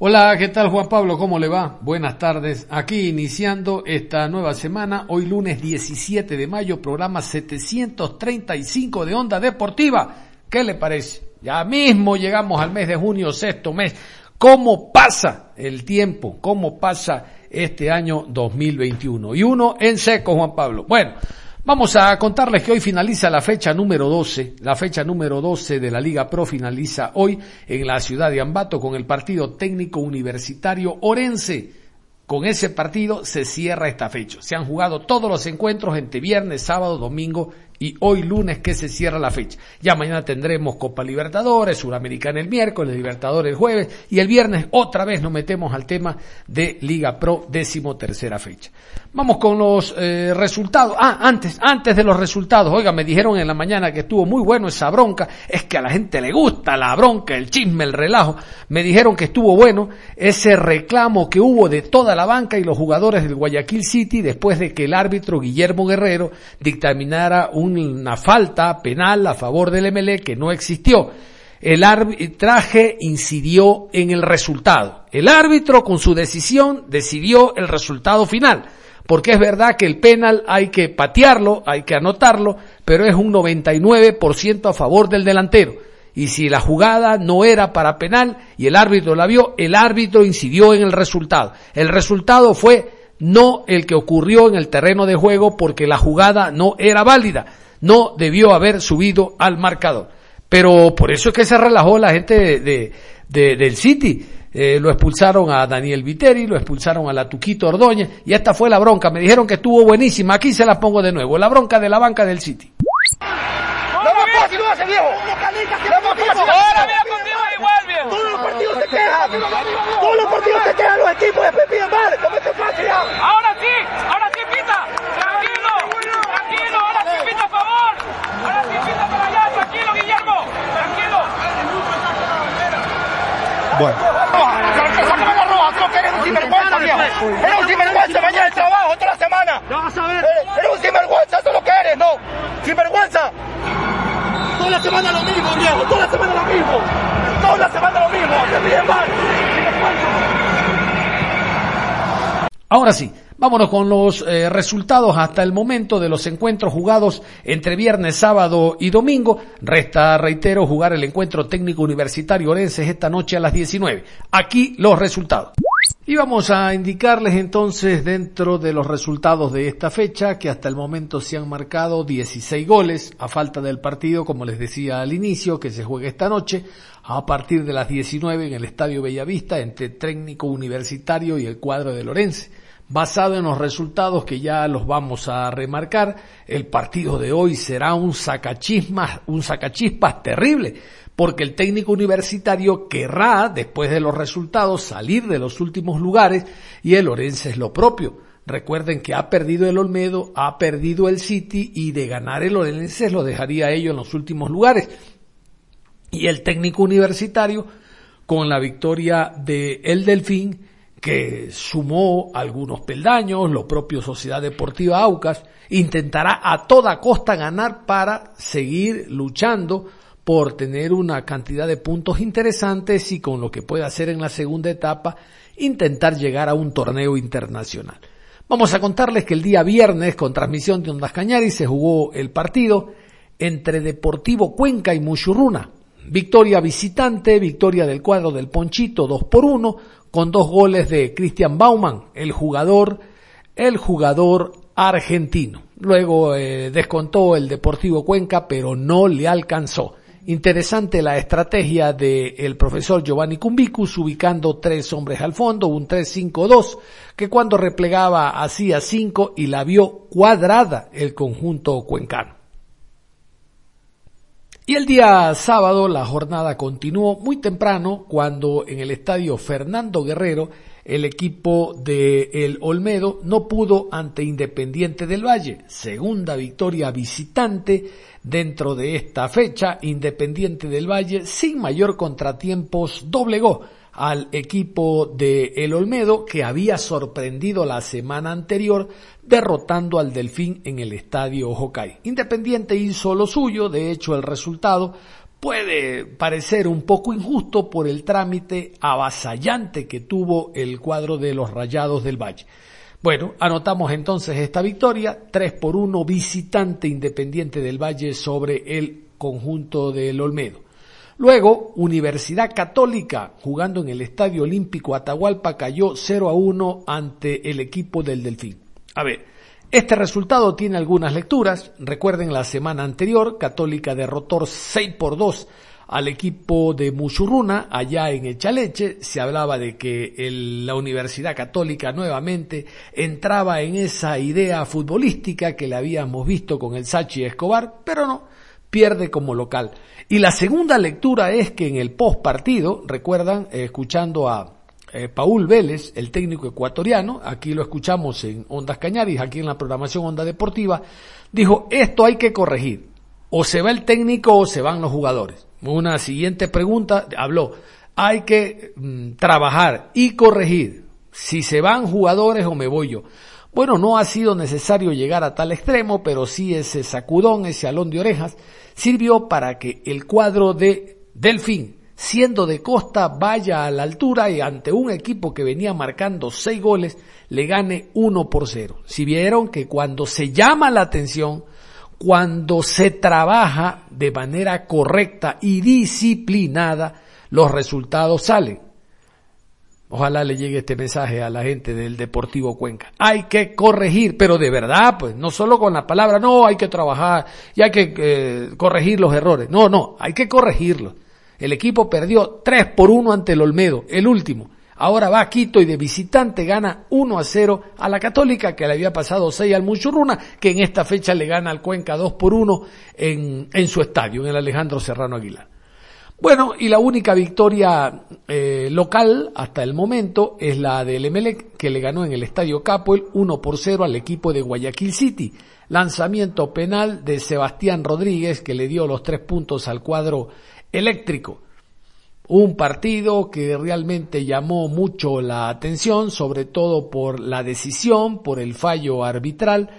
Hola, ¿qué tal Juan Pablo? ¿Cómo le va? Buenas tardes. Aquí iniciando esta nueva semana, hoy lunes 17 de mayo, programa 735 de Onda Deportiva. ¿Qué le parece? Ya mismo llegamos al mes de junio, sexto mes. ¿Cómo pasa el tiempo? ¿Cómo pasa este año 2021? Y uno en seco, Juan Pablo. Bueno, Vamos a contarles que hoy finaliza la fecha número 12. La fecha número 12 de la Liga Pro finaliza hoy en la ciudad de Ambato con el partido técnico universitario Orense. Con ese partido se cierra esta fecha. Se han jugado todos los encuentros entre viernes, sábado, domingo y hoy lunes que se cierra la fecha. Ya mañana tendremos Copa Libertadores, Suramericana el miércoles, Libertadores el jueves y el viernes otra vez nos metemos al tema de Liga Pro décimo tercera fecha. Vamos con los eh, resultados. Ah, antes, antes de los resultados, oiga, me dijeron en la mañana que estuvo muy bueno esa bronca, es que a la gente le gusta la bronca, el chisme, el relajo. Me dijeron que estuvo bueno ese reclamo que hubo de toda la banca y los jugadores del Guayaquil City después de que el árbitro Guillermo Guerrero dictaminara una falta penal a favor del MLE que no existió. El arbitraje incidió en el resultado. El árbitro con su decisión decidió el resultado final. Porque es verdad que el penal hay que patearlo, hay que anotarlo, pero es un 99% a favor del delantero. Y si la jugada no era para penal y el árbitro la vio, el árbitro incidió en el resultado. El resultado fue no el que ocurrió en el terreno de juego porque la jugada no era válida. No debió haber subido al marcador. Pero por eso es que se relajó la gente de, de, de, del City. Eh, lo expulsaron a Daniel Viteri, lo expulsaron a la Tuquito Ordóñez y esta fue la bronca. Me dijeron que estuvo buenísima. Aquí se la pongo de nuevo. La bronca de la banca del City. ¡No más fácil lo hace, viejo! ¡No más fácil! Ahora viejo contigo igual, viejo. Todos los partidos se quejan. Todos los partidos se quejan los equipos después piden mal. ¿Cómo es fácil ya? Ahora sí, ahora sí pita. Tranquilo, tranquilo, ahora sí pita a favor. Ahora sí pita para allá, tranquilo, Guillermo. Tranquilo. Sácame la roja, creo que eres un sinvergüenza, viejo. Eres un sinvergüenza, mañana el trabajo, toda la semana. vas a ver. Eres, eres un sinvergüenza, eso es lo que eres, ¿no? Sinvergüenza. Toda la semana lo mismo, viejo, toda la semana lo mismo. Toda lo mismo. Ahora sí, vámonos con los eh, resultados hasta el momento de los encuentros jugados entre viernes, sábado y domingo. Resta, reitero, jugar el encuentro técnico universitario Orenses esta noche a las 19. Aquí los resultados. Y vamos a indicarles entonces dentro de los resultados de esta fecha que hasta el momento se han marcado 16 goles a falta del partido, como les decía al inicio, que se juega esta noche a partir de las 19 en el Estadio Bellavista entre Técnico Universitario y el cuadro de Lorense. Basado en los resultados que ya los vamos a remarcar, el partido de hoy será un sacachispas, un sacachispas terrible, porque el técnico universitario querrá, después de los resultados, salir de los últimos lugares y el Orense es lo propio. Recuerden que ha perdido el Olmedo, ha perdido el City y de ganar el Orense lo dejaría a ellos en los últimos lugares. Y el técnico universitario, con la victoria de El Delfín, que sumó algunos peldaños, lo propio Sociedad Deportiva Aucas, intentará a toda costa ganar para seguir luchando por tener una cantidad de puntos interesantes y con lo que puede hacer en la segunda etapa, intentar llegar a un torneo internacional. Vamos a contarles que el día viernes, con transmisión de Ondas Cañaris, se jugó el partido entre Deportivo Cuenca y Muchurruna. Victoria visitante, victoria del cuadro del Ponchito, 2 por 1, con dos goles de Christian Baumann, el jugador, el jugador argentino. Luego eh, descontó el Deportivo Cuenca, pero no le alcanzó. Interesante la estrategia del profesor Giovanni Cumbicus, ubicando tres hombres al fondo, un 3-5-2, que cuando replegaba hacía cinco y la vio cuadrada el conjunto cuencano. Y el día sábado la jornada continuó muy temprano cuando en el estadio Fernando Guerrero el equipo de El Olmedo no pudo ante Independiente del Valle. Segunda victoria visitante dentro de esta fecha. Independiente del Valle sin mayor contratiempos doblegó al equipo de El Olmedo que había sorprendido la semana anterior derrotando al Delfín en el estadio Hokai. Independiente hizo lo suyo, de hecho el resultado puede parecer un poco injusto por el trámite avasallante que tuvo el cuadro de los Rayados del Valle. Bueno, anotamos entonces esta victoria, 3 por 1 visitante independiente del Valle sobre el conjunto del Olmedo. Luego, Universidad Católica, jugando en el Estadio Olímpico Atahualpa, cayó 0 a 1 ante el equipo del Delfín. A ver, este resultado tiene algunas lecturas. Recuerden la semana anterior, Católica derrotó 6 por 2 al equipo de Muchurruna, allá en Echaleche. Se hablaba de que la Universidad Católica nuevamente entraba en esa idea futbolística que le habíamos visto con el Sachi Escobar, pero no pierde como local. Y la segunda lectura es que en el post partido, recuerdan, eh, escuchando a eh, Paul Vélez, el técnico ecuatoriano, aquí lo escuchamos en Ondas Cañaris, aquí en la programación Onda Deportiva, dijo, esto hay que corregir. O se va el técnico o se van los jugadores. Una siguiente pregunta, habló, hay que mm, trabajar y corregir si se van jugadores o me voy yo. Bueno, no ha sido necesario llegar a tal extremo, pero sí ese sacudón, ese alón de orejas, sirvió para que el cuadro de Delfín, siendo de costa, vaya a la altura y ante un equipo que venía marcando seis goles, le gane uno por cero. Si vieron que cuando se llama la atención, cuando se trabaja de manera correcta y disciplinada, los resultados salen. Ojalá le llegue este mensaje a la gente del Deportivo Cuenca. Hay que corregir, pero de verdad, pues, no solo con la palabra, no, hay que trabajar y hay que eh, corregir los errores. No, no, hay que corregirlos. El equipo perdió 3 por 1 ante el Olmedo, el último. Ahora va a Quito y de visitante gana 1 a 0 a la Católica, que le había pasado 6 al Muchurruna, que en esta fecha le gana al Cuenca 2 por 1 en, en su estadio, en el Alejandro Serrano Aguilar. Bueno, y la única victoria eh, local hasta el momento es la del Emelec, que le ganó en el Estadio Capoel 1 por 0 al equipo de Guayaquil City. Lanzamiento penal de Sebastián Rodríguez, que le dio los tres puntos al cuadro eléctrico. Un partido que realmente llamó mucho la atención, sobre todo por la decisión, por el fallo arbitral,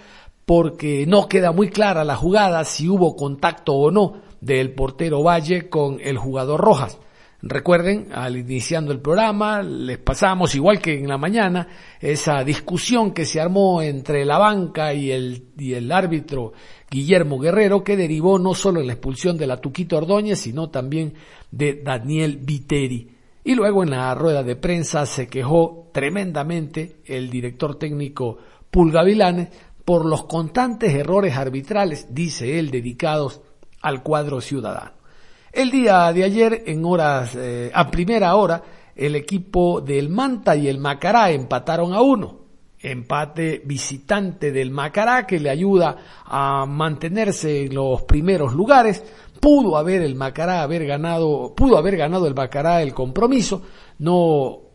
porque no queda muy clara la jugada si hubo contacto o no del portero Valle con el jugador Rojas. Recuerden, al iniciando el programa, les pasamos, igual que en la mañana, esa discusión que se armó entre la banca y el, y el árbitro Guillermo Guerrero, que derivó no solo en la expulsión de la Tuquito Ordóñez, sino también de Daniel Viteri. Y luego en la rueda de prensa se quejó tremendamente el director técnico Pulga Vilanes por los constantes errores arbitrales, dice él, dedicados al cuadro ciudadano. El día de ayer, en horas, eh, a primera hora, el equipo del Manta y el Macará empataron a uno. Empate visitante del Macará que le ayuda a mantenerse en los primeros lugares. Pudo haber el Macará haber ganado, pudo haber ganado el Macará el compromiso. No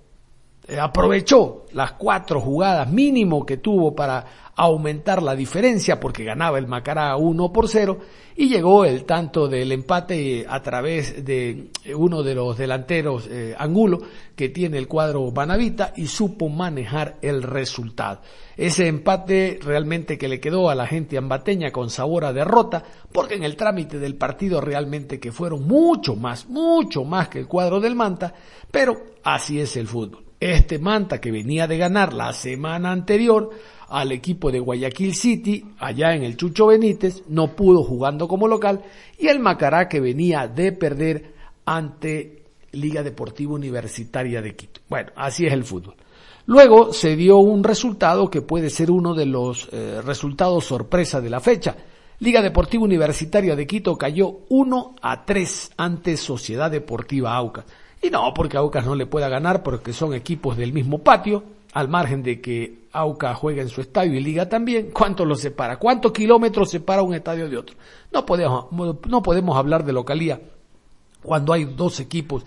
aprovechó las cuatro jugadas mínimo que tuvo para aumentar la diferencia porque ganaba el Macará 1 por 0 y llegó el tanto del empate a través de uno de los delanteros eh, Angulo que tiene el cuadro Banavita y supo manejar el resultado. Ese empate realmente que le quedó a la gente ambateña con sabor a derrota porque en el trámite del partido realmente que fueron mucho más, mucho más que el cuadro del Manta, pero así es el fútbol. Este Manta que venía de ganar la semana anterior al equipo de Guayaquil City, allá en el Chucho Benítez, no pudo jugando como local, y el Macará que venía de perder ante Liga Deportiva Universitaria de Quito. Bueno, así es el fútbol. Luego se dio un resultado que puede ser uno de los eh, resultados sorpresa de la fecha. Liga Deportiva Universitaria de Quito cayó 1 a 3 ante Sociedad Deportiva Aucas. Y no porque Aucas no le pueda ganar, porque son equipos del mismo patio, al margen de que Aucas juega en su estadio y Liga también. ¿Cuánto lo separa? ¿Cuántos kilómetros separa un estadio de otro? No podemos, no podemos hablar de localía cuando hay dos equipos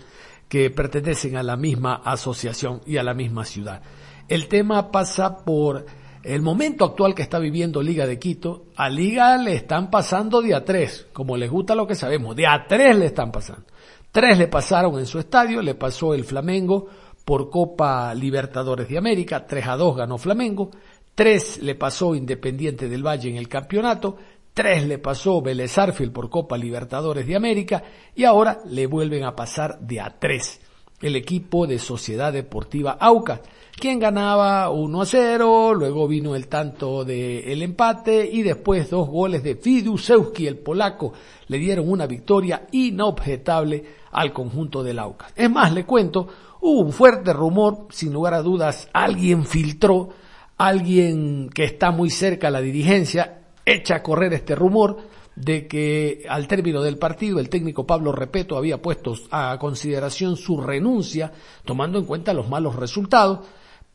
que pertenecen a la misma asociación y a la misma ciudad. El tema pasa por el momento actual que está viviendo Liga de Quito. A Liga le están pasando de a tres, como les gusta lo que sabemos, de tres le están pasando. Tres le pasaron en su estadio, le pasó el Flamengo por Copa Libertadores de América, 3 a 2 ganó Flamengo, tres le pasó Independiente del Valle en el campeonato, tres le pasó Vélez por Copa Libertadores de América y ahora le vuelven a pasar de a tres el equipo de Sociedad Deportiva Aucas, quien ganaba 1 a 0, luego vino el tanto del el empate y después dos goles de Fidusewski, el polaco, le dieron una victoria inobjetable al conjunto del Aucas. Es más, le cuento, hubo un fuerte rumor, sin lugar a dudas, alguien filtró, alguien que está muy cerca a la dirigencia, echa a correr este rumor de que al término del partido el técnico Pablo Repeto había puesto a consideración su renuncia, tomando en cuenta los malos resultados,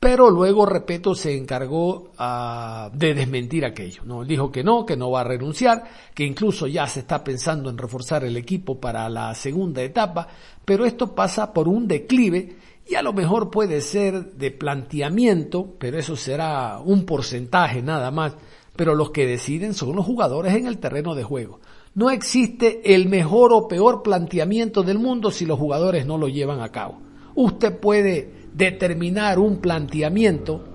pero luego Repeto se encargó ah, de desmentir aquello. ¿no? Dijo que no, que no va a renunciar, que incluso ya se está pensando en reforzar el equipo para la segunda etapa, pero esto pasa por un declive y a lo mejor puede ser de planteamiento, pero eso será un porcentaje nada más pero los que deciden son los jugadores en el terreno de juego. No existe el mejor o peor planteamiento del mundo si los jugadores no lo llevan a cabo. Usted puede determinar un planteamiento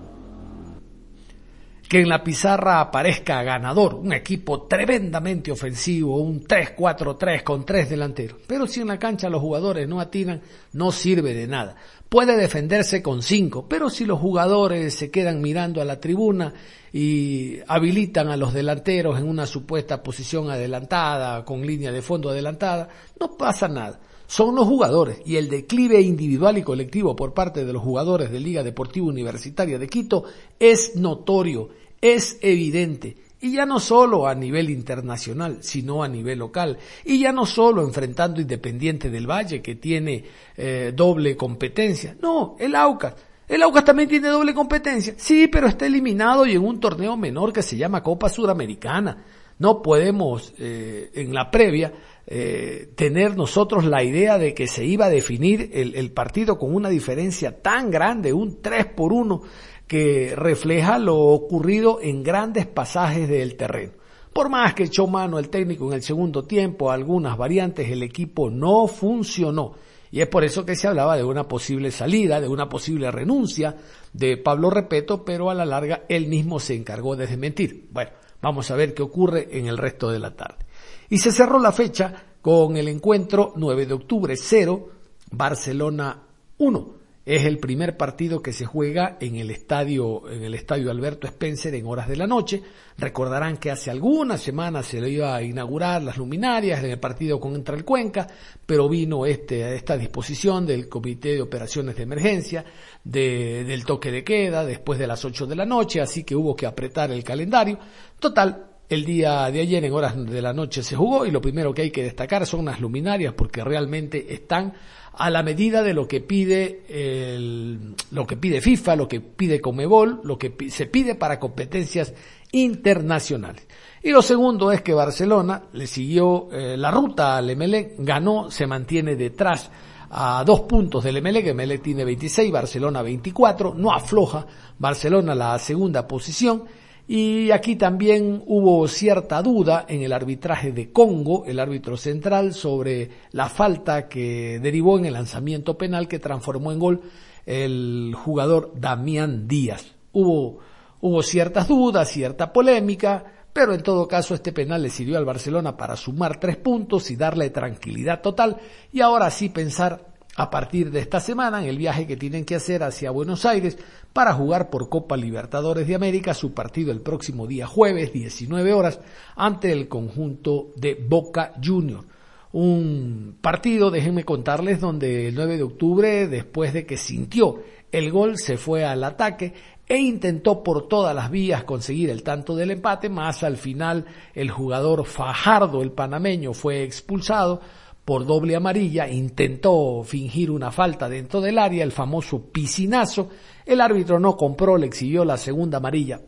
que en la pizarra aparezca ganador, un equipo tremendamente ofensivo, un 3-4-3 con tres delanteros. Pero si en la cancha los jugadores no atinan, no sirve de nada. Puede defenderse con cinco, pero si los jugadores se quedan mirando a la tribuna y habilitan a los delanteros en una supuesta posición adelantada, con línea de fondo adelantada, no pasa nada son los jugadores y el declive individual y colectivo por parte de los jugadores de Liga Deportiva Universitaria de Quito es notorio, es evidente. Y ya no solo a nivel internacional, sino a nivel local. Y ya no solo enfrentando Independiente del Valle, que tiene eh, doble competencia. No, el Aucas. El Aucas también tiene doble competencia. Sí, pero está eliminado y en un torneo menor que se llama Copa Suramericana. No podemos, eh, en la previa, eh, tener nosotros la idea de que se iba a definir el, el, partido con una diferencia tan grande, un 3 por 1, que refleja lo ocurrido en grandes pasajes del terreno. Por más que echó mano el técnico en el segundo tiempo, algunas variantes, el equipo no funcionó. Y es por eso que se hablaba de una posible salida, de una posible renuncia de Pablo Repeto, pero a la larga él mismo se encargó de desmentir. Bueno, vamos a ver qué ocurre en el resto de la tarde. Y se cerró la fecha con el encuentro 9 de octubre 0, Barcelona 1. Es el primer partido que se juega en el estadio, en el estadio Alberto Spencer en horas de la noche. Recordarán que hace algunas semanas se le iba a inaugurar las luminarias en el partido contra el Cuenca, pero vino este, esta disposición del Comité de Operaciones de Emergencia, de, del toque de queda después de las 8 de la noche, así que hubo que apretar el calendario. Total, el día de ayer en horas de la noche se jugó y lo primero que hay que destacar son las luminarias porque realmente están a la medida de lo que pide el, lo que pide FIFA, lo que pide Comebol, lo que se pide para competencias internacionales. Y lo segundo es que Barcelona le siguió eh, la ruta al Emelec, ganó, se mantiene detrás a dos puntos del Emelec, Emelec tiene 26, Barcelona 24, no afloja, Barcelona la segunda posición y aquí también hubo cierta duda en el arbitraje de Congo, el árbitro central, sobre la falta que derivó en el lanzamiento penal que transformó en gol el jugador Damián Díaz. Hubo, hubo ciertas dudas, cierta polémica, pero en todo caso este penal le sirvió al Barcelona para sumar tres puntos y darle tranquilidad total y ahora sí pensar a partir de esta semana en el viaje que tienen que hacer hacia Buenos Aires para jugar por Copa Libertadores de América su partido el próximo día jueves 19 horas ante el conjunto de Boca Juniors. Un partido, déjenme contarles, donde el 9 de octubre, después de que sintió el gol, se fue al ataque e intentó por todas las vías conseguir el tanto del empate, más al final el jugador Fajardo, el panameño, fue expulsado por doble amarilla, intentó fingir una falta dentro del área, el famoso piscinazo, el árbitro no compró, le exigió la segunda amarilla.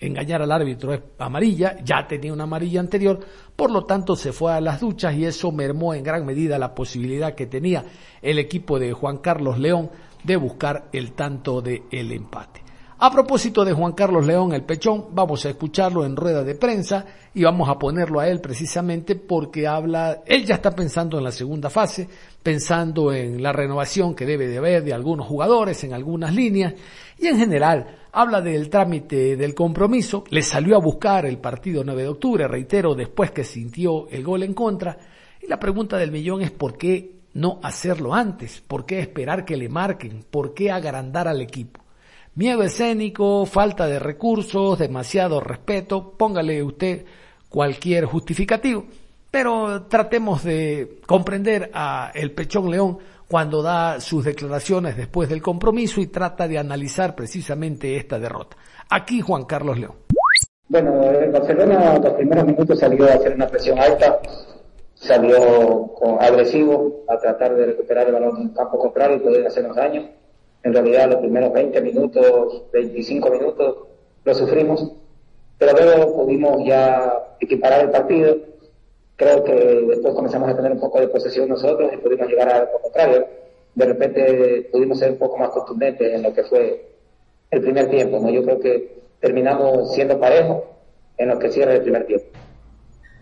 Engañar al árbitro es amarilla, ya tenía una amarilla anterior, por lo tanto se fue a las duchas y eso mermó en gran medida la posibilidad que tenía el equipo de Juan Carlos León de buscar el tanto del el empate. A propósito de Juan Carlos León el Pechón, vamos a escucharlo en rueda de prensa y vamos a ponerlo a él precisamente porque habla, él ya está pensando en la segunda fase, pensando en la renovación que debe de haber de algunos jugadores en algunas líneas y en general habla del trámite del compromiso, le salió a buscar el partido 9 de octubre, reitero, después que sintió el gol en contra. Y la pregunta del millón es por qué no hacerlo antes, por qué esperar que le marquen, por qué agrandar al equipo. Miedo escénico, falta de recursos, demasiado respeto, póngale usted cualquier justificativo, pero tratemos de comprender a el Pechón León cuando da sus declaraciones después del compromiso y trata de analizar precisamente esta derrota. Aquí Juan Carlos León. Bueno, el Barcelona los primeros minutos salió a hacer una presión alta, salió agresivo a tratar de recuperar el balón en campo contrario y poder hacernos daño en realidad los primeros 20 minutos, 25 minutos lo sufrimos, pero luego pudimos ya equiparar el partido. Creo que después comenzamos a tener un poco de posesión nosotros y pudimos llegar a lo contrario. De repente pudimos ser un poco más contundentes en lo que fue el primer tiempo. ¿no? Yo creo que terminamos siendo parejos en lo que cierra el primer tiempo.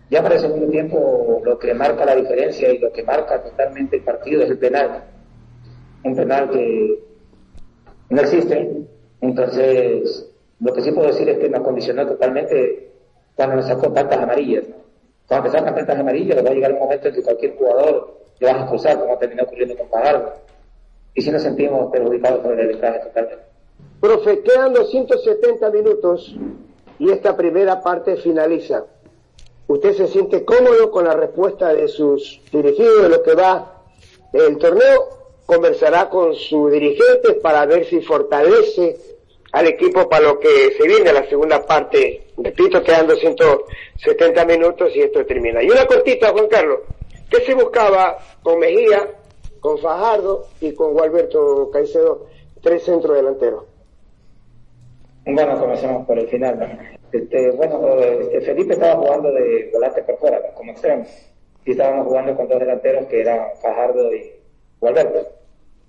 Ya para el segundo tiempo lo que marca la diferencia y lo que marca totalmente el partido es el penal. Un penal que no existe. Entonces, lo que sí puedo decir es que nos condicionó totalmente cuando nos sacó tantas amarillas. Cuando te sacan tantas amarillas, va a llegar un momento en que cualquier jugador le vas a cruzar, como terminó ocurriendo con Pagardo. Y si nos sentimos perjudicados por el arbitraje totalmente. Profe, quedan 270 minutos y esta primera parte finaliza. ¿Usted se siente cómodo con la respuesta de sus dirigidos de lo que va el torneo conversará con su dirigente para ver si fortalece al equipo para lo que se viene la segunda parte. Repito, quedan 270 minutos y esto termina. Y una cortita, Juan Carlos. ¿Qué se buscaba con Mejía, con Fajardo y con Gualberto Caicedo, tres centros delanteros? Bueno, comencemos por el final. Este, bueno, este, Felipe estaba jugando de volante por fuera, como extremo. Y estábamos jugando con dos delanteros que eran Fajardo y Gualberto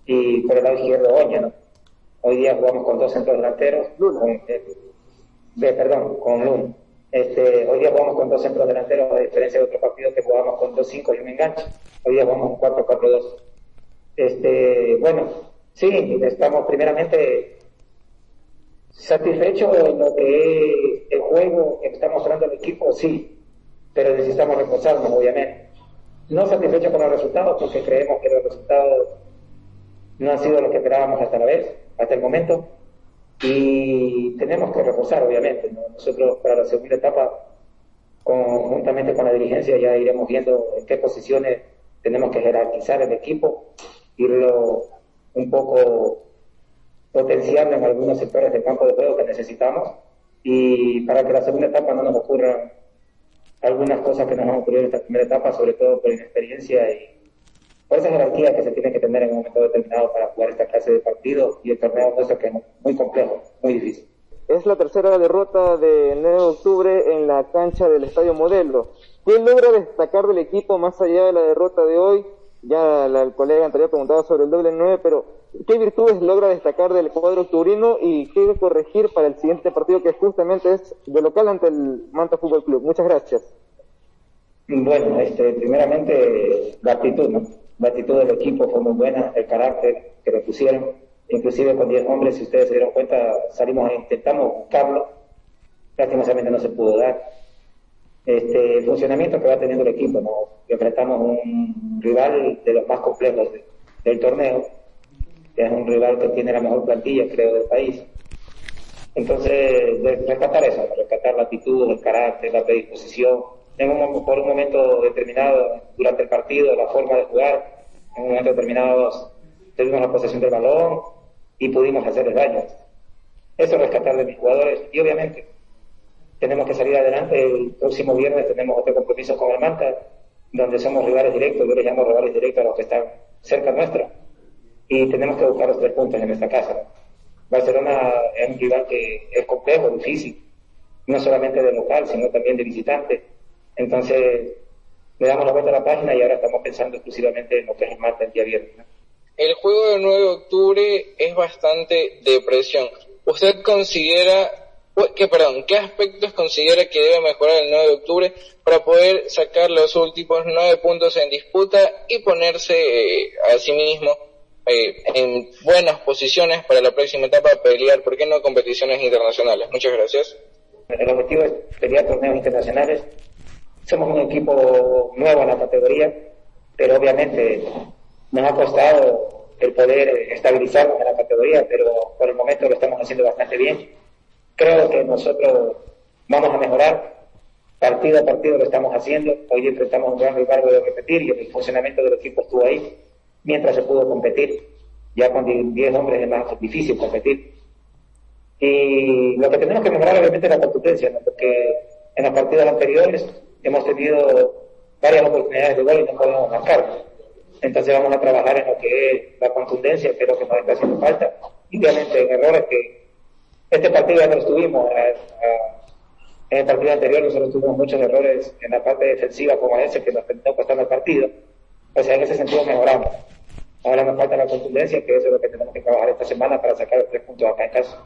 y por el lado izquierdo Oña, ¿no? Hoy día jugamos con dos centros delanteros, con, eh, perdón, con Luna. Este, hoy día jugamos con dos centros delanteros, a diferencia de otros partidos que jugamos con dos cinco y un enganche. Hoy día jugamos con 4-4-2. Este, bueno, sí, estamos primeramente satisfechos de lo que el juego que está mostrando el equipo, sí, pero necesitamos reforzarnos, obviamente. No satisfechos con los resultados porque creemos que los resultados no han sido lo que esperábamos hasta la vez, hasta el momento, y tenemos que reforzar, obviamente. Nosotros para la segunda etapa, conjuntamente con la dirigencia, ya iremos viendo en qué posiciones tenemos que jerarquizar el equipo, irlo un poco potenciando en algunos sectores del campo de juego que necesitamos y para que la segunda etapa no nos ocurran algunas cosas que nos han ocurrido en esta primera etapa, sobre todo por inexperiencia y por esa jerarquía que se tiene que tener en un momento determinado para jugar esta clase de partido y el torneo nuestro que es muy complejo, muy difícil. Es la tercera derrota del 9 de octubre en la cancha del Estadio Modelo. ¿Quién logra destacar del equipo más allá de la derrota de hoy? Ya el colega anterior preguntaba sobre el doble 9, pero ¿qué virtudes logra destacar del cuadro octubrino y qué corregir para el siguiente partido que justamente es de local ante el Manta Fútbol Club? Muchas gracias. Bueno, este, primeramente la actitud, ¿no? La actitud del equipo fue muy buena, el carácter que le pusieron, inclusive con 10 hombres, si ustedes se dieron cuenta, salimos e intentamos buscarlo, lastimosamente no se pudo dar. Este, el funcionamiento que va teniendo el equipo, ¿no? enfrentamos un rival de los más complejos del torneo, que es un rival que tiene la mejor plantilla, creo, del país. Entonces, rescatar eso, rescatar la actitud, el carácter, la predisposición, en un, por un momento determinado durante el partido, la forma de jugar, en un momento determinado tuvimos la posesión del balón y pudimos hacer el daño. Eso rescatar de mis jugadores y obviamente tenemos que salir adelante. El próximo viernes tenemos otro compromiso con el Manta, donde somos rivales directos, yo les llamo rivales directos a los que están cerca nuestra. Y tenemos que buscar los tres puntos en esta casa. Barcelona es un rival que es complejo, difícil, no solamente de local, sino también de visitante. Entonces, le damos la vuelta a la página y ahora estamos pensando exclusivamente en lo que es el el día viernes. El juego del 9 de octubre es bastante de presión. ¿Usted considera ¿Qué, perdón, ¿Qué aspectos considera que debe mejorar el 9 de octubre para poder sacar los últimos nueve puntos en disputa y ponerse eh, a sí mismo eh, en buenas posiciones para la próxima etapa, pelear, ¿por qué no competiciones internacionales? Muchas gracias. El objetivo es pelear torneos internacionales. Somos un equipo nuevo en la categoría, pero obviamente nos ha costado el poder estabilizarnos en la categoría, pero por el momento lo estamos haciendo bastante bien Creo que nosotros vamos a mejorar partido a partido lo estamos haciendo. Hoy enfrentamos un gran rival de repetir y el funcionamiento del equipo estuvo ahí mientras se pudo competir. Ya con 10 hombres es más difícil competir. Y lo que tenemos que mejorar obviamente es la contundencia, porque en los partidos anteriores hemos tenido varias oportunidades de gol y no podemos marcar. Entonces vamos a trabajar en lo que es la contundencia, que es lo que nos está haciendo falta. Y obviamente en errores que este partido ya no estuvimos. Eh, en el partido anterior nosotros tuvimos muchos errores en la parte defensiva como ese que nos terminó costando el partido. O sea, en ese sentido mejoramos. Ahora nos falta la contundencia, que eso es lo que tenemos que trabajar esta semana para sacar los tres puntos acá en casa.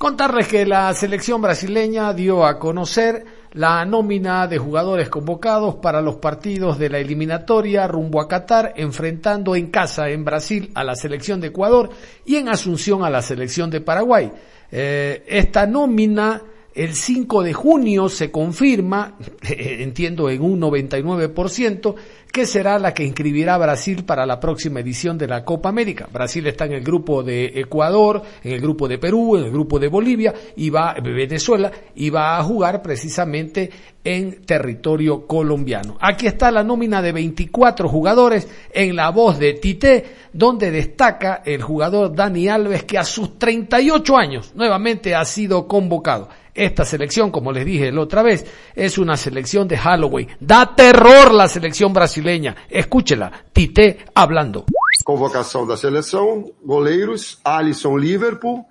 Contarles que la selección brasileña dio a conocer la nómina de jugadores convocados para los partidos de la eliminatoria rumbo a Qatar, enfrentando en casa en Brasil a la selección de Ecuador y en Asunción a la selección de Paraguay. Eh, esta nómina el 5 de junio se confirma, entiendo en un 99%, que será la que inscribirá Brasil para la próxima edición de la Copa América. Brasil está en el grupo de Ecuador, en el grupo de Perú, en el grupo de Bolivia y va Venezuela y va a jugar precisamente en territorio colombiano. Aquí está la nómina de 24 jugadores en la voz de Tite, donde destaca el jugador Dani Alves que a sus 38 años nuevamente ha sido convocado. Esta selección, como les dije la otra vez, es una selección de Halloween. Da terror la selección brasileña. Escúchela, Tite hablando. Convocação da seleção, goleiros, Alisson Liverpool,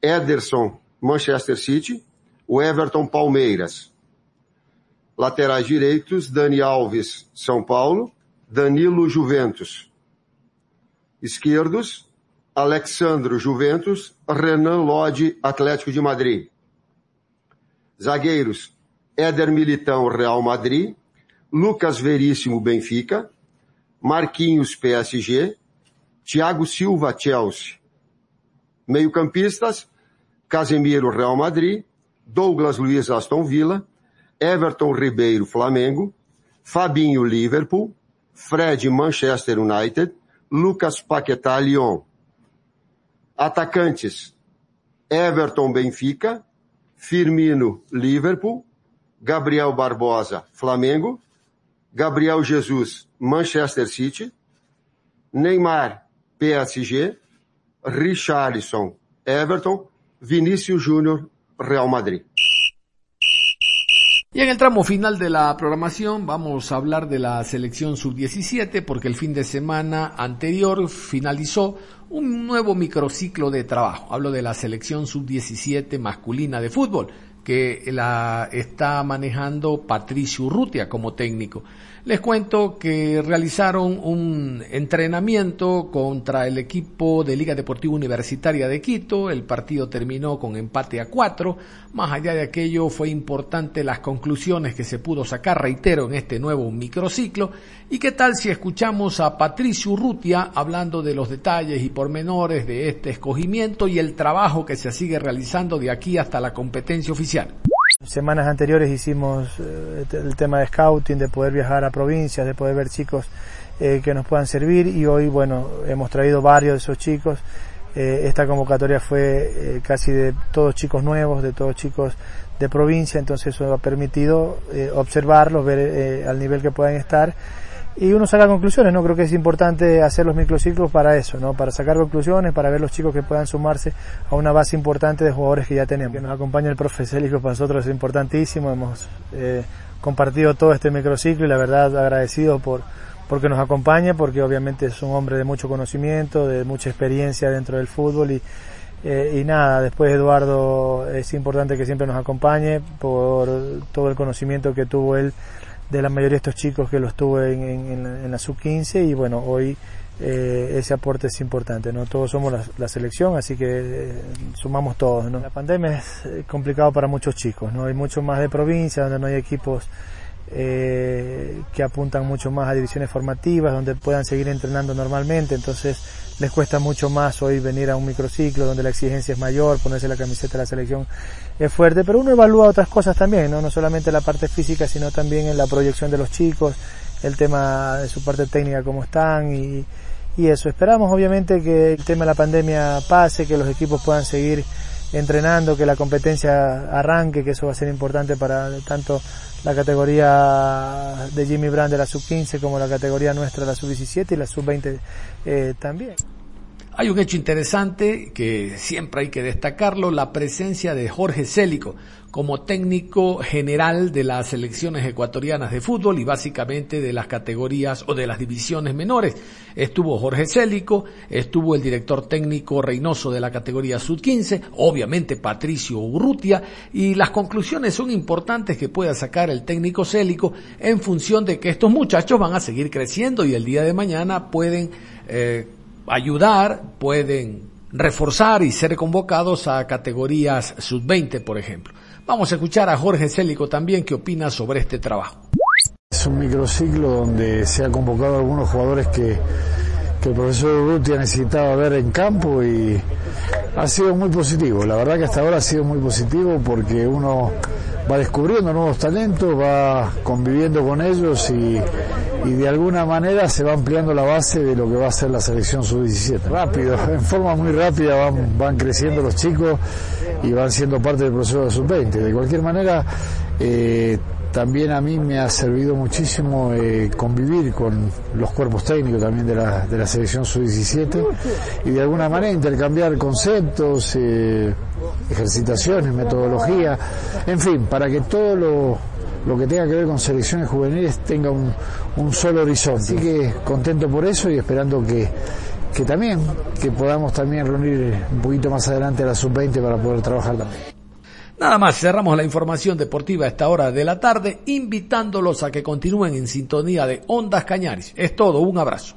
Ederson Manchester City, o Everton Palmeiras. Laterais direitos, Dani Alves, São Paulo, Danilo Juventus. Esquerdos, Alexandro Juventus, Renan Lodi, Atlético de Madrid. Zagueiros, Éder Militão, Real Madrid, Lucas Veríssimo, Benfica, Marquinhos, PSG, Thiago Silva, Chelsea. Meio-campistas, Casemiro, Real Madrid, Douglas Luiz, Aston Villa, Everton Ribeiro, Flamengo, Fabinho, Liverpool, Fred, Manchester United, Lucas Paquetá, Lyon. Atacantes, Everton, Benfica, Firmino, Liverpool, Gabriel Barbosa, Flamengo, Gabriel Jesus, Manchester City, Neymar, PSG, Richarlison, Everton, Vinícius Júnior, Real Madrid. Y en el tramo final de la programación vamos a hablar de la selección sub-17 porque el fin de semana anterior finalizó un nuevo microciclo de trabajo. Hablo de la selección sub-17 masculina de fútbol que la está manejando Patricio Urrutia como técnico. Les cuento que realizaron un entrenamiento contra el equipo de Liga Deportiva Universitaria de Quito. El partido terminó con empate a cuatro. Más allá de aquello, fue importante las conclusiones que se pudo sacar, reitero, en este nuevo microciclo. ¿Y qué tal si escuchamos a Patricio Urrutia hablando de los detalles y pormenores de este escogimiento y el trabajo que se sigue realizando de aquí hasta la competencia oficial? Semanas anteriores hicimos eh, el tema de scouting, de poder viajar a provincias, de poder ver chicos eh, que nos puedan servir. Y hoy, bueno, hemos traído varios de esos chicos. Eh, esta convocatoria fue casi de todos chicos nuevos, de todos chicos de provincia, entonces eso ha permitido observarlos, ver al nivel que puedan estar y uno saca conclusiones, ¿no? Creo que es importante hacer los microciclos para eso, ¿no? Para sacar conclusiones, para ver los chicos que puedan sumarse a una base importante de jugadores que ya tenemos. Que nos acompaña el profe Célico para nosotros es importantísimo, hemos eh, compartido todo este microciclo y la verdad agradecido por porque nos acompañe, porque obviamente es un hombre de mucho conocimiento, de mucha experiencia dentro del fútbol y, eh, y nada, después Eduardo es importante que siempre nos acompañe por todo el conocimiento que tuvo él de la mayoría de estos chicos que los tuve en, la sub-15 y bueno, hoy eh, ese aporte es importante, ¿no? Todos somos la, selección, así que eh, sumamos todos, ¿no? La pandemia es eh, complicado para muchos chicos, ¿no? Hay mucho más de provincia donde no hay equipos que apuntan mucho más a divisiones formativas, donde puedan seguir entrenando normalmente, entonces les cuesta mucho más hoy venir a un microciclo donde la exigencia es mayor, ponerse la camiseta de la selección es fuerte, pero uno evalúa otras cosas también, ¿no? No solamente la parte física, sino también en la proyección de los chicos, el tema de su parte técnica, cómo están y, y eso. Esperamos obviamente que el tema de la pandemia pase, que los equipos puedan seguir entrenando, que la competencia arranque, que eso va a ser importante para tanto la categoría de Jimmy Brand de la sub-15 como la categoría nuestra la sub-17 y la sub-20 eh, también. Hay un hecho interesante que siempre hay que destacarlo, la presencia de Jorge Célico como técnico general de las selecciones ecuatorianas de fútbol y básicamente de las categorías o de las divisiones menores. Estuvo Jorge Célico, estuvo el director técnico Reynoso de la categoría Sub-15, obviamente Patricio Urrutia y las conclusiones son importantes que pueda sacar el técnico Célico en función de que estos muchachos van a seguir creciendo y el día de mañana pueden eh, ayudar, pueden reforzar y ser convocados a categorías sub-20, por ejemplo. Vamos a escuchar a Jorge Célico también que opina sobre este trabajo. Es un microciclo donde se ha convocado algunos jugadores que, que el profesor Urrutia necesitaba ver en campo y ha sido muy positivo. La verdad que hasta ahora ha sido muy positivo porque uno va descubriendo nuevos talentos, va conviviendo con ellos y, de alguna manera se va ampliando la base de lo que va a ser la selección sub-17. Rápido, en forma muy rápida van, van creciendo los chicos y van siendo parte del proceso de sub-20. De cualquier manera, eh, también a mí me ha servido muchísimo eh, convivir con los cuerpos técnicos también de la, de la selección sub-17 y de alguna manera intercambiar conceptos, eh, ejercitaciones, metodología, en fin, para que todo lo, lo que tenga que ver con selecciones juveniles tenga un, un solo horizonte. Así que contento por eso y esperando que, que también, que podamos también reunir un poquito más adelante a la sub-20 para poder trabajar también. Nada más, cerramos la información deportiva a esta hora de la tarde, invitándolos a que continúen en sintonía de Ondas Cañaris. Es todo, un abrazo.